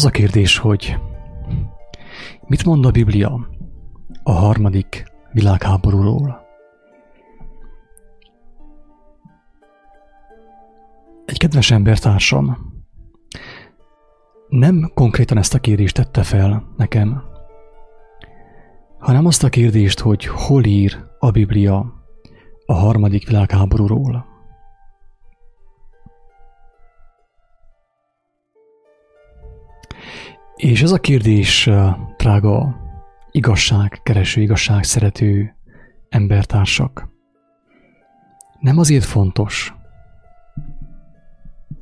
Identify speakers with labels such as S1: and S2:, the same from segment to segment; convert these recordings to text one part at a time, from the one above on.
S1: Az a kérdés, hogy mit mond a Biblia a harmadik világháborúról? Egy kedves embertársam nem konkrétan ezt a kérdést tette fel nekem, hanem azt a kérdést, hogy hol ír a Biblia a harmadik világháborúról. És ez a kérdés, drága igazság, kereső, igazság szerető embertársak, nem azért fontos,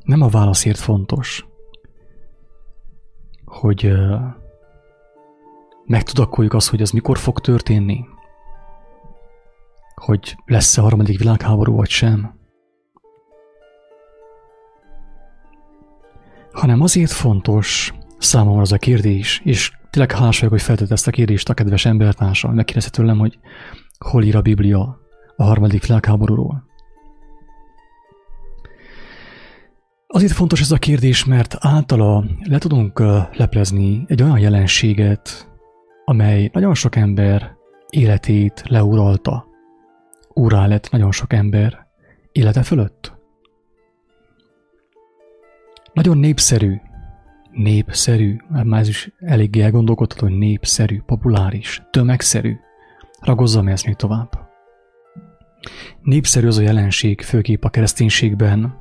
S1: nem a válaszért fontos, hogy megtudakoljuk azt, hogy ez mikor fog történni, hogy lesz-e harmadik világháború vagy sem, hanem azért fontos számomra az a kérdés, és tényleg hálás vagyok, hogy feltett ezt a kérdést a kedves embertársam, megkérdezte tőlem, hogy hol ír a Biblia a harmadik világháborúról. Azért fontos ez a kérdés, mert általa le tudunk leplezni egy olyan jelenséget, amely nagyon sok ember életét leuralta. Úrá lett nagyon sok ember élete fölött. Nagyon népszerű, népszerű, már ez is eléggé elgondolkodható, hogy népszerű, populáris, tömegszerű. Ragozzam ezt még tovább. Népszerű az a jelenség, főképp a kereszténységben,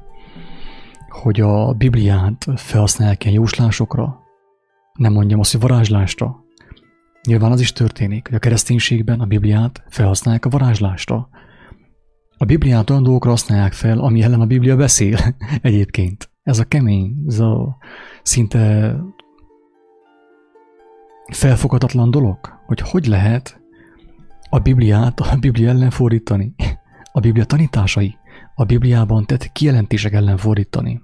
S1: hogy a Bibliát felhasználják ilyen jóslásokra, nem mondjam azt, hogy varázslásra. Nyilván az is történik, hogy a kereszténységben a Bibliát felhasználják a varázslásra. A Bibliát olyan dolgokra használják fel, ami ellen a Biblia beszél egyébként. Ez a kemény, ez a szinte felfogadatlan dolog, hogy hogy lehet a Bibliát a Biblia ellen fordítani. A Biblia tanításai a Bibliában tett kijelentések ellen fordítani.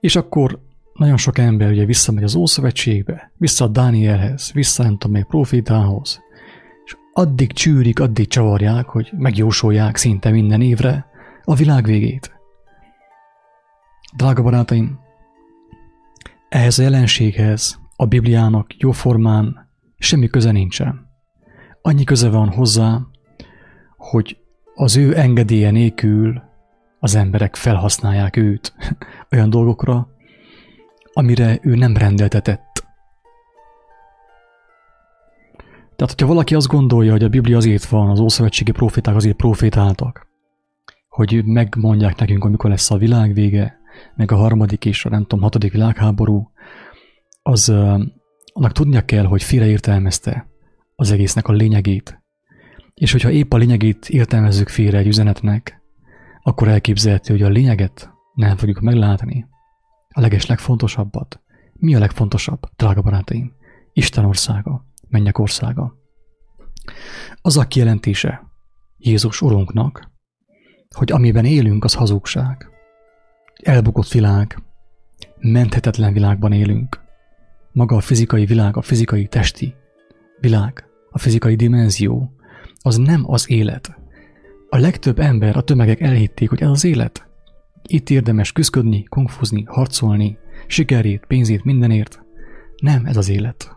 S1: És akkor nagyon sok ember ugye visszamegy az Ószövetségbe, vissza a Dánielhez, vissza nem tudom még profétához, és addig csűrik, addig csavarják, hogy megjósolják szinte minden évre a világ végét. Drága barátaim, ehhez a jelenséghez a Bibliának jóformán semmi köze nincsen. Annyi köze van hozzá, hogy az ő engedélye nélkül az emberek felhasználják őt olyan dolgokra, amire ő nem rendeltetett. Tehát, hogyha valaki azt gondolja, hogy a Biblia azért van, az ószövetségi proféták azért profétáltak, hogy megmondják nekünk, amikor lesz a világ vége, meg a harmadik és a nem tudom, hatodik világháború, az annak tudnia kell, hogy félreértelmezte az egésznek a lényegét. És hogyha épp a lényegét értelmezzük félre egy üzenetnek, akkor elképzelhető, hogy a lényeget nem fogjuk meglátni. A leges legfontosabbat. Mi a legfontosabb, drága barátaim? Isten országa, mennyek országa. Az a kijelentése Jézus Urunknak, hogy amiben élünk, az hazugság. Elbukott világ, menthetetlen világban élünk. Maga a fizikai világ, a fizikai testi világ, a fizikai dimenzió, az nem az élet. A legtöbb ember, a tömegek elhitték, hogy ez az élet. Itt érdemes küzdködni, konfuzni, harcolni, sikerét, pénzét, mindenért. Nem ez az élet.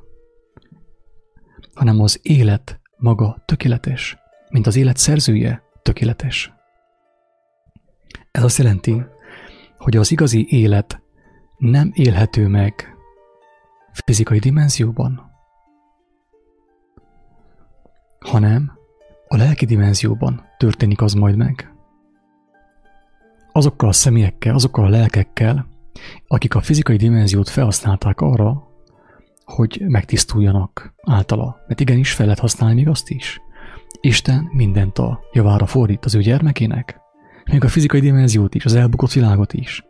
S1: Hanem az élet maga tökéletes, mint az élet szerzője tökéletes. Ez azt jelenti, hogy az igazi élet nem élhető meg fizikai dimenzióban, hanem a lelki dimenzióban történik az majd meg. Azokkal a személyekkel, azokkal a lelkekkel, akik a fizikai dimenziót felhasználták arra, hogy megtisztuljanak általa. Mert igenis fel lehet használni még azt is. Isten mindent a javára fordít az ő gyermekének. Még a fizikai dimenziót is, az elbukott világot is.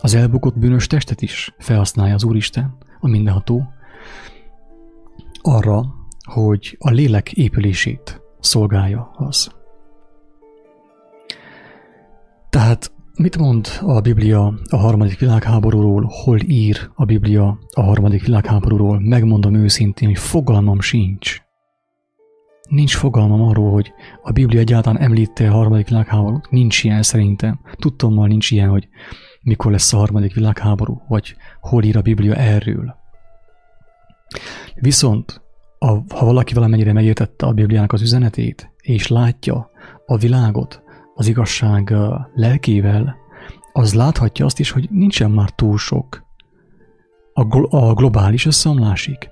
S1: Az elbukott bűnös testet is felhasználja az Úristen, a mindenható, arra, hogy a lélek épülését szolgálja az. Tehát mit mond a Biblia a harmadik világháborúról, hol ír a Biblia a harmadik világháborúról? Megmondom őszintén, hogy fogalmam sincs. Nincs fogalmam arról, hogy a Biblia egyáltalán említte a harmadik világháborút. Nincs ilyen szerintem. Tudtommal nincs ilyen, hogy mikor lesz a harmadik világháború, vagy hol ír a Biblia erről. Viszont a, ha valaki valamennyire megértette a Bibliának az üzenetét, és látja a világot az igazság lelkével, az láthatja azt is, hogy nincsen már túl sok a, gl- a globális összeomlásig.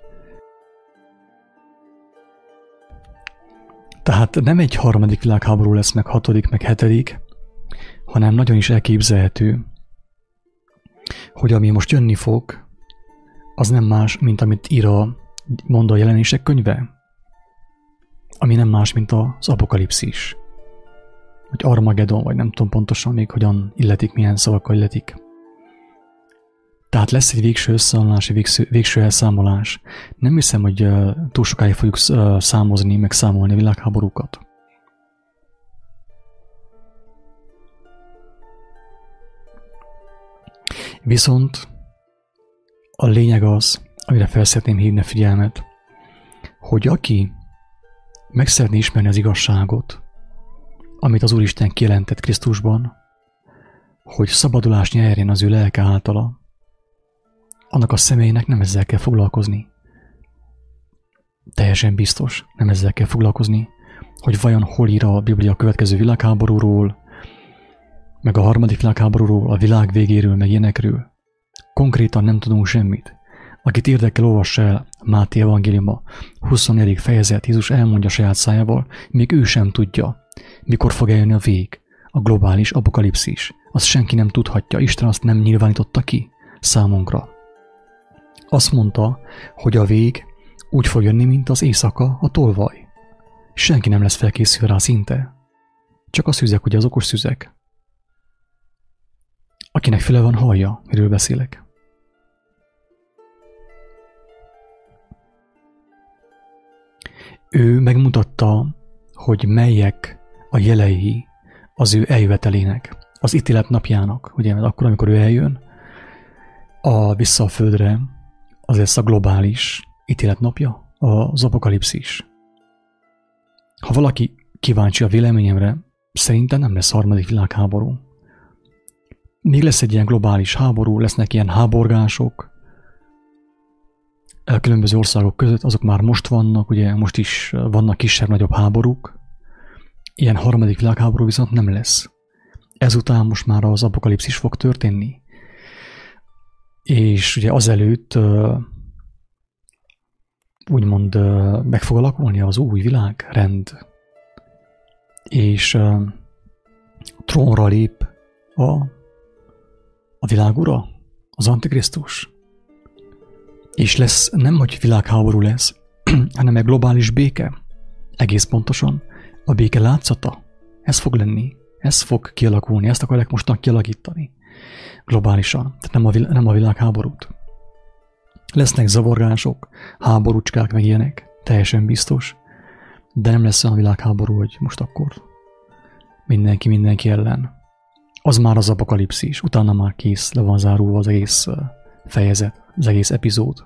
S1: Tehát nem egy harmadik világháború lesz, meg hatodik, meg hetedik, hanem nagyon is elképzelhető, hogy ami most jönni fog, az nem más, mint amit ír a, mond a jelenések könyve, ami nem más, mint az apokalipszis, vagy Armageddon, vagy nem tudom pontosan még hogyan illetik, milyen szavakkal illetik. Tehát lesz egy végső összeomlás, egy végső, végső elszámolás. Nem hiszem, hogy uh, túl sokáig fogjuk uh, számozni, meg számolni világháborúkat. Viszont a lényeg az, amire fel szeretném hívni a figyelmet, hogy aki meg szeretné ismerni az igazságot, amit az Úristen kijelentett Krisztusban, hogy szabadulást nyerjen az ő lelke általa, annak a személynek nem ezzel kell foglalkozni. Teljesen biztos, nem ezzel kell foglalkozni, hogy vajon hol ír a Biblia a következő világháborúról, meg a harmadik világháborúról, a világ végéről, meg ilyenekről. Konkrétan nem tudunk semmit. Akit érdekel, olvassa el Máté evangéliuma 24. fejezet, Jézus elmondja saját szájával, még ő sem tudja, mikor fog eljönni a vég, a globális apokalipszis. Azt senki nem tudhatja, Isten azt nem nyilvánította ki számunkra. Azt mondta, hogy a vég úgy fog jönni, mint az éjszaka a tolvaj. Senki nem lesz felkészülve rá szinte. Csak a szüzek, ugye az okos szüzek. Akinek füle van, hallja, miről beszélek. Ő megmutatta, hogy melyek a jelei az ő eljövetelének, az ítélet napjának, ugye, mert akkor, amikor ő eljön a vissza a földre, az lesz a globális ítélet napja, az apokalipszis. Ha valaki kíváncsi a véleményemre, szerintem nem lesz harmadik világháború. Még lesz egy ilyen globális háború, lesznek ilyen háborgások, a különböző országok között, azok már most vannak, ugye most is vannak kisebb-nagyobb háborúk, ilyen harmadik világháború viszont nem lesz. Ezután most már az apokalipszis fog történni. És ugye azelőtt úgymond meg fog alakulni az új világrend, és trónra lép a, a világura, az Antikrisztus. És lesz, nem hogy világháború lesz, hanem egy globális béke. Egész pontosan. A béke látszata. Ez fog lenni. Ez fog kialakulni. Ezt akarják mostan kialakítani. Globálisan. Tehát nem a, vil- nem a világháborút. Lesznek zavargások, háborúcskák, meg ilyenek. Teljesen biztos. De nem lesz olyan világháború, hogy most akkor mindenki mindenki ellen. Az már az apokalipszis. Utána már kész, le van zárulva az egész fejezet az egész epizód.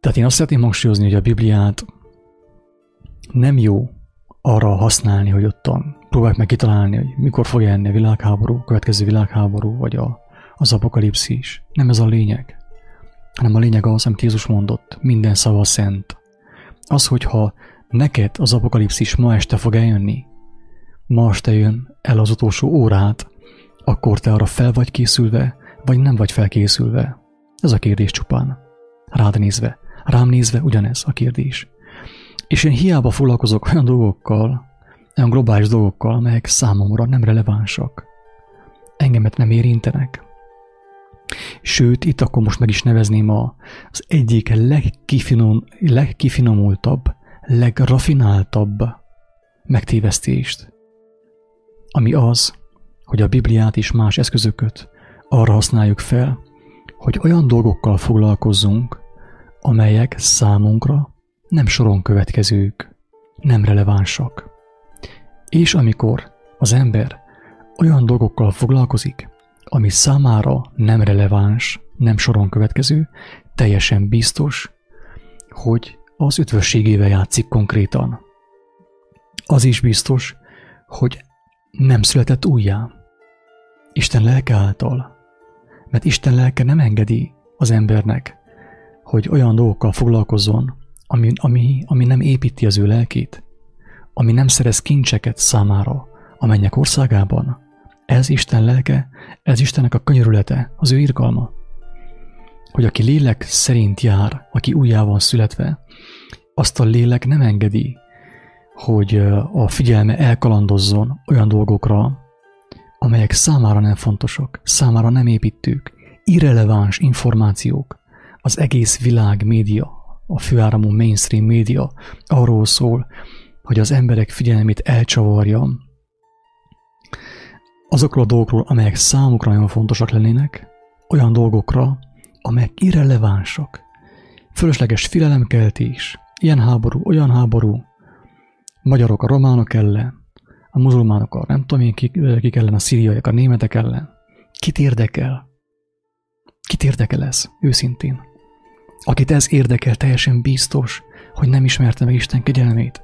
S1: Tehát én azt szeretném hangsúlyozni, hogy a Bibliát nem jó arra használni, hogy ottan próbálják meg kitalálni, hogy mikor fog jönni a világháború, a következő világháború, vagy a, az apokalipszis. Nem ez a lényeg, hanem a lényeg az, amit Jézus mondott, minden szava szent. Az, hogyha neked az apokalipszis ma este fog eljönni, ma este jön el az utolsó órát, akkor te arra fel vagy készülve, vagy nem vagy felkészülve? Ez a kérdés csupán. Rád nézve, rám nézve ugyanez a kérdés. És én hiába foglalkozok olyan dolgokkal, olyan globális dolgokkal, amelyek számomra nem relevánsak. Engemet nem érintenek. Sőt, itt akkor most meg is nevezném a, az egyik legkifinom, legkifinomultabb, legrafináltabb megtévesztést, ami az, hogy a Bibliát és más eszközöket arra használjuk fel, hogy olyan dolgokkal foglalkozzunk, amelyek számunkra nem soron következők, nem relevánsak. És amikor az ember olyan dolgokkal foglalkozik, ami számára nem releváns, nem soron következő, teljesen biztos, hogy az üdvösségével játszik konkrétan. Az is biztos, hogy nem született újjá. Isten lelke által. Mert Isten lelke nem engedi az embernek, hogy olyan dolgokkal foglalkozzon, ami, ami, ami nem építi az ő lelkét, ami nem szerez kincseket számára a mennyek országában. Ez Isten lelke, ez Istennek a könyörülete, az ő irgalma. Hogy aki lélek szerint jár, aki újjá van születve, azt a lélek nem engedi, hogy a figyelme elkalandozzon olyan dolgokra, amelyek számára nem fontosak, számára nem építők, irreleváns információk. Az egész világ média, a főáramú mainstream média arról szól, hogy az emberek figyelmét elcsavarja azokról a dolgokról, amelyek számukra nagyon fontosak lennének, olyan dolgokra, amelyek irrelevánsak. Fölösleges félelemkeltés, ilyen háború, olyan háború, magyarok a románok ellen, a muzulmánok a nem tudom én kik, kik ellen, a szíriaiak, a németek ellen. Kit érdekel? Kit érdekel ez, őszintén? Akit ez érdekel, teljesen biztos, hogy nem ismerte meg Isten kegyelmét,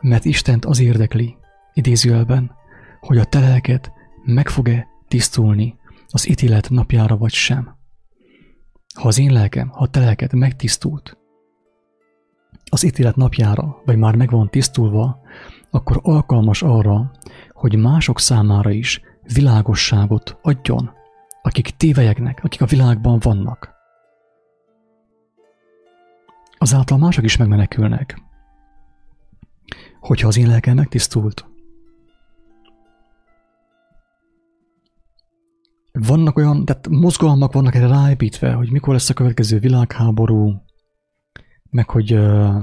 S1: mert Istent az érdekli, idézőjelben, hogy a teleket meg fog-e tisztulni az ítélet napjára vagy sem. Ha az én lelkem, ha a te lelked megtisztult, az ítélet napjára, vagy már meg van tisztulva, akkor alkalmas arra, hogy mások számára is világosságot adjon, akik tévejegnek, akik a világban vannak. Azáltal mások is megmenekülnek. Hogyha az én lelkem megtisztult, vannak olyan, tehát mozgalmak vannak erre ráépítve, hogy mikor lesz a következő világháború, meg hogy uh,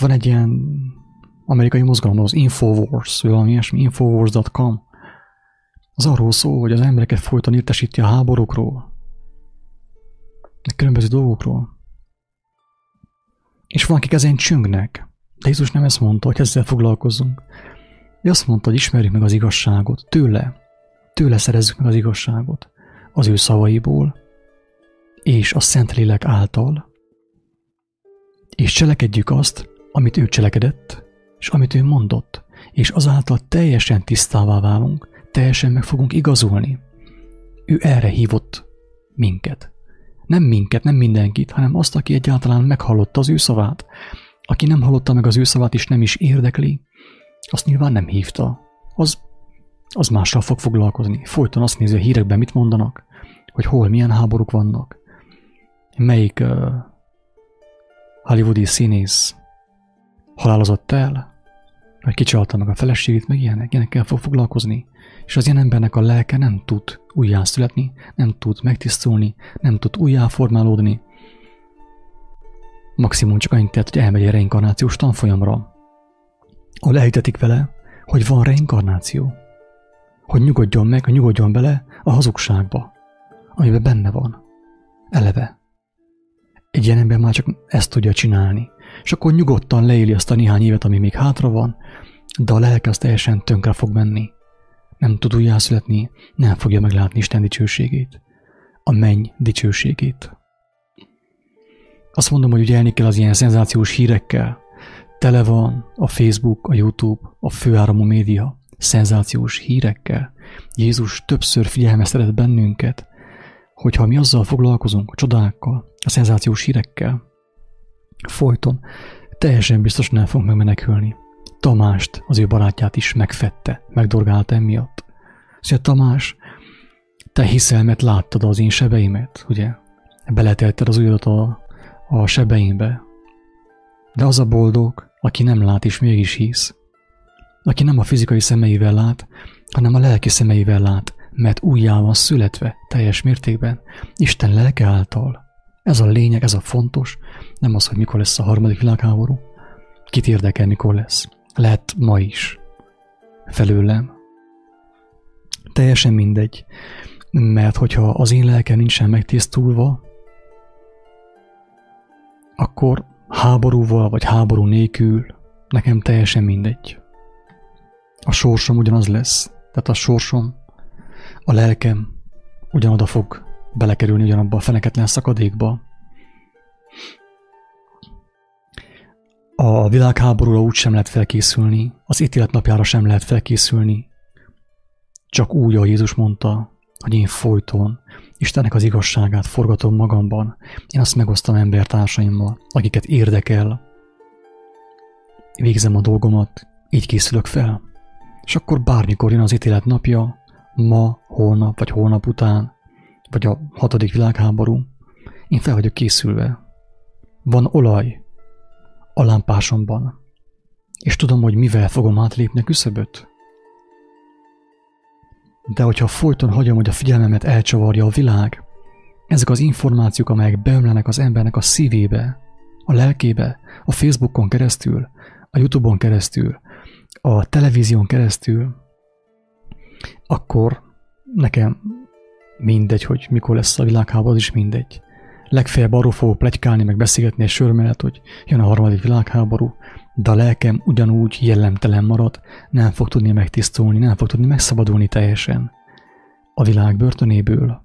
S1: van egy ilyen amerikai mozgalom, az Infowars, vagy valami ilyesmi, infowars.com, az arról szól, hogy az embereket folyton értesíti a háborúkról, a különböző dolgokról. És van, akik ezen csüngnek. De Jézus nem ezt mondta, hogy ezzel foglalkozzunk. Ő azt mondta, hogy ismerjük meg az igazságot. Tőle. Tőle szerezzük meg az igazságot. Az ő szavaiból. És a Szentlélek által. És cselekedjük azt, amit ő cselekedett, és amit ő mondott, és azáltal teljesen tisztává válunk, teljesen meg fogunk igazulni. Ő erre hívott minket. Nem minket, nem mindenkit, hanem azt, aki egyáltalán meghallotta az ő szavát. Aki nem hallotta meg az ő szavát, és nem is érdekli, azt nyilván nem hívta. Az, az mással fog foglalkozni. Folyton azt nézi a hírekben, mit mondanak, hogy hol, milyen háborúk vannak, melyik uh, hollywoodi színész halálozott el, vagy kicsalta meg a feleségét, meg ilyenek, ilyenekkel fog foglalkozni. És az ilyen embernek a lelke nem tud újjászületni, nem tud megtisztulni, nem tud újjáformálódni. Maximum csak annyit tett, hogy elmegy a reinkarnációs tanfolyamra, ahol elhitetik vele, hogy van reinkarnáció. Hogy nyugodjon meg, hogy nyugodjon bele a hazugságba, amiben benne van. Eleve. Egy ilyen ember már csak ezt tudja csinálni. És akkor nyugodtan leéli azt a néhány évet, ami még hátra van, de a lelke az teljesen tönkre fog menni. Nem tud újjászületni, nem fogja meglátni Isten dicsőségét. A menny dicsőségét. Azt mondom, hogy ügyelni kell az ilyen szenzációs hírekkel. Tele van a Facebook, a YouTube, a főáramú média szenzációs hírekkel. Jézus többször figyelmeztetett bennünket, hogyha mi azzal foglalkozunk, a csodákkal, a szenzációs hírekkel, folyton, teljesen biztos nem fogunk megmenekülni. Tamást, az ő barátját is megfette, megdorgálta emiatt. Szóval Tamás, te hiszelmet láttad az én sebeimet, ugye? Beletelted az ujjadat a, a sebeimbe. De az a boldog, aki nem lát és mégis hisz. Aki nem a fizikai szemeivel lát, hanem a lelki szemeivel lát, mert újjá van születve teljes mértékben, Isten lelke által. Ez a lényeg, ez a fontos, nem az, hogy mikor lesz a harmadik világháború. Kit érdekel, mikor lesz. Lehet ma is. Felőlem. Teljesen mindegy. Mert hogyha az én lelkem nincsen megtisztulva, akkor háborúval vagy háború nélkül nekem teljesen mindegy. A sorsom ugyanaz lesz. Tehát a sorsom, a lelkem ugyanoda fog belekerülni ugyanabba a feneketlen szakadékba. A világháborúra úgy sem lehet felkészülni, az ítélet napjára sem lehet felkészülni, csak úgy, ahogy Jézus mondta, hogy én folyton Istennek az igazságát forgatom magamban, én azt megosztom embertársaimmal, akiket érdekel. Végzem a dolgomat, így készülök fel. És akkor bármikor jön az ítélet napja, ma, holnap vagy holnap után, vagy a hatodik világháború, én fel vagyok készülve. Van olaj a lámpásomban, és tudom, hogy mivel fogom átlépni a küszöböt. De hogyha folyton hagyom, hogy a figyelmemet elcsavarja a világ, ezek az információk, amelyek beömlenek az embernek a szívébe, a lelkébe, a Facebookon keresztül, a Youtube-on keresztül, a televízión keresztül, akkor nekem mindegy, hogy mikor lesz a világháború, az is mindegy. Legfeljebb arról fogok plegykálni, meg beszélgetni egy sör mellett, hogy jön a harmadik világháború, de a lelkem ugyanúgy jellemtelen marad, nem fog tudni megtisztulni, nem fog tudni megszabadulni teljesen a világ börtönéből.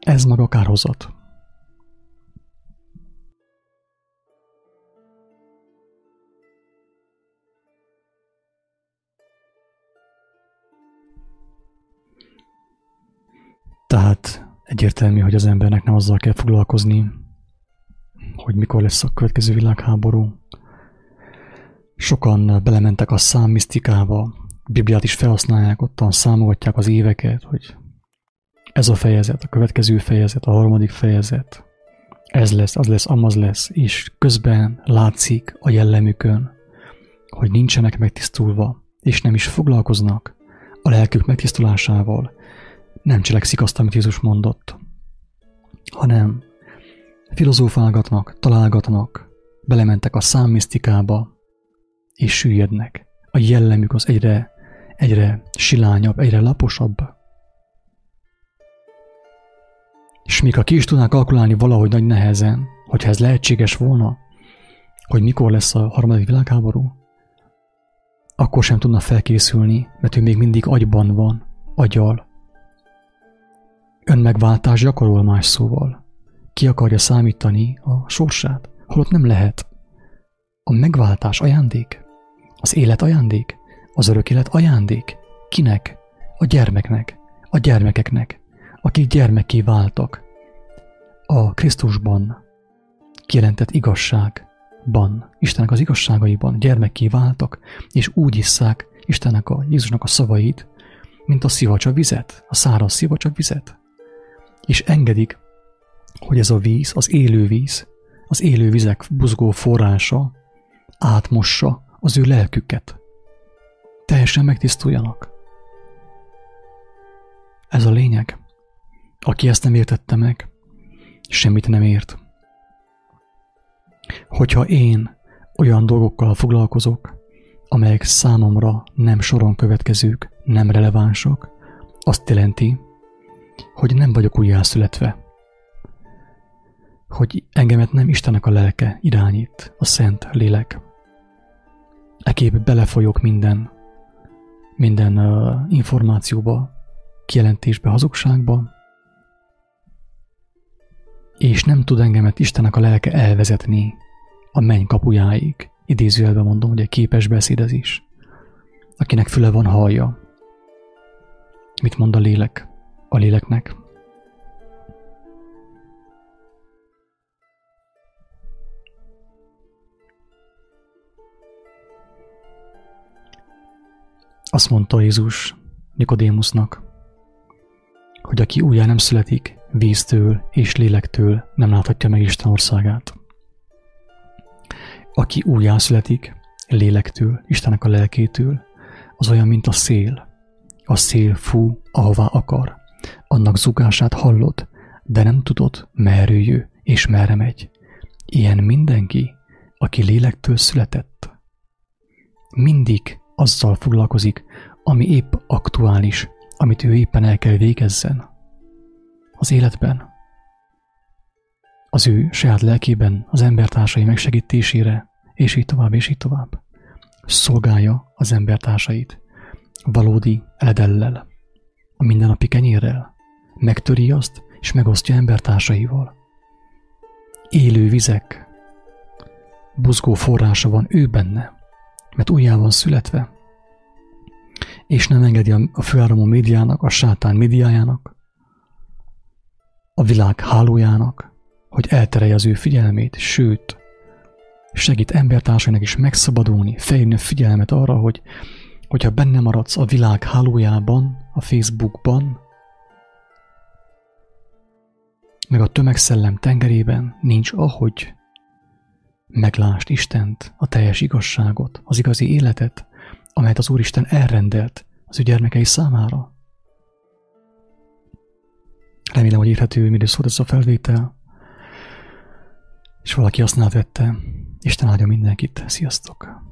S1: Ez maga kárhozat. Tehát egyértelmű, hogy az embernek nem azzal kell foglalkozni, hogy mikor lesz a következő világháború. Sokan belementek a számmisztikába, Bibliát is felhasználják, ottan számolgatják az éveket, hogy ez a fejezet, a következő fejezet, a harmadik fejezet, ez lesz, az lesz, amaz lesz, és közben látszik a jellemükön, hogy nincsenek megtisztulva, és nem is foglalkoznak a lelkük megtisztulásával, nem cselekszik azt, amit Jézus mondott, hanem filozófálgatnak, találgatnak, belementek a számmisztikába, és süllyednek. A jellemük az egyre, egyre silányabb, egyre laposabb. És még ha ki is tudnák kalkulálni valahogy nagy nehezen, hogyha ez lehetséges volna, hogy mikor lesz a harmadik világháború, akkor sem tudna felkészülni, mert ő még mindig agyban van, agyal. Önmegváltás gyakorol más szóval ki akarja számítani a sorsát, holott nem lehet. A megváltás ajándék, az élet ajándék, az örök élet ajándék. Kinek? A gyermeknek, a gyermekeknek, akik gyermeké váltak. A Krisztusban kijelentett igazságban, Istennek az igazságaiban gyermekké váltak, és úgy isszák Istennek a Jézusnak a szavait, mint a szivacsa vizet, a száraz szivacsa vizet. És engedik, hogy ez a víz, az élő víz, az élő vizek buzgó forrása átmossa az ő lelküket. Teljesen megtisztuljanak. Ez a lényeg. Aki ezt nem értette meg, semmit nem ért. Hogyha én olyan dolgokkal foglalkozok, amelyek számomra nem soron következők, nem relevánsak, azt jelenti, hogy nem vagyok újjászületve hogy engemet nem Istennek a lelke irányít, a szent lélek. Ekép belefolyok minden, minden uh, információba, kijelentésbe, hazugságba, és nem tud engemet Istennek a lelke elvezetni a menny kapujáig. Idézőjelben mondom, hogy egy képes beszédezés. Akinek füle van, hallja. Mit mond a lélek a léleknek? Azt mondta Jézus Nikodémusnak, hogy aki újjá nem születik víztől és lélektől, nem láthatja meg Isten országát. Aki újjá születik lélektől, Istennek a lelkétől, az olyan, mint a szél. A szél fú, ahová akar. Annak zugását hallod, de nem tudod, merről jő és merre megy. Ilyen mindenki, aki lélektől született. Mindig azzal foglalkozik, ami épp aktuális, amit ő éppen el kell végezzen. Az életben, az ő saját lelkében, az embertársai megsegítésére, és így tovább, és így tovább. Szolgálja az embertársait valódi eledellel, a mindennapi kenyérrel, megtöri azt, és megosztja embertársaival. Élő vizek buzgó forrása van ő benne, mert újjá van születve, és nem engedi a főáramú médiának, a sátán médiájának, a világ hálójának, hogy elterelje az ő figyelmét, sőt, segít embertársainak is megszabadulni, felhívni a figyelmet arra, hogy hogyha benne maradsz a világ hálójában, a Facebookban, meg a tömegszellem tengerében nincs ahogy meglást Istent, a teljes igazságot, az igazi életet, amelyet az Úristen elrendelt az ő gyermekei számára. Remélem, hogy érhető mindez szólt ez a felvétel, és valaki használvette. Isten áldja mindenkit. Sziasztok!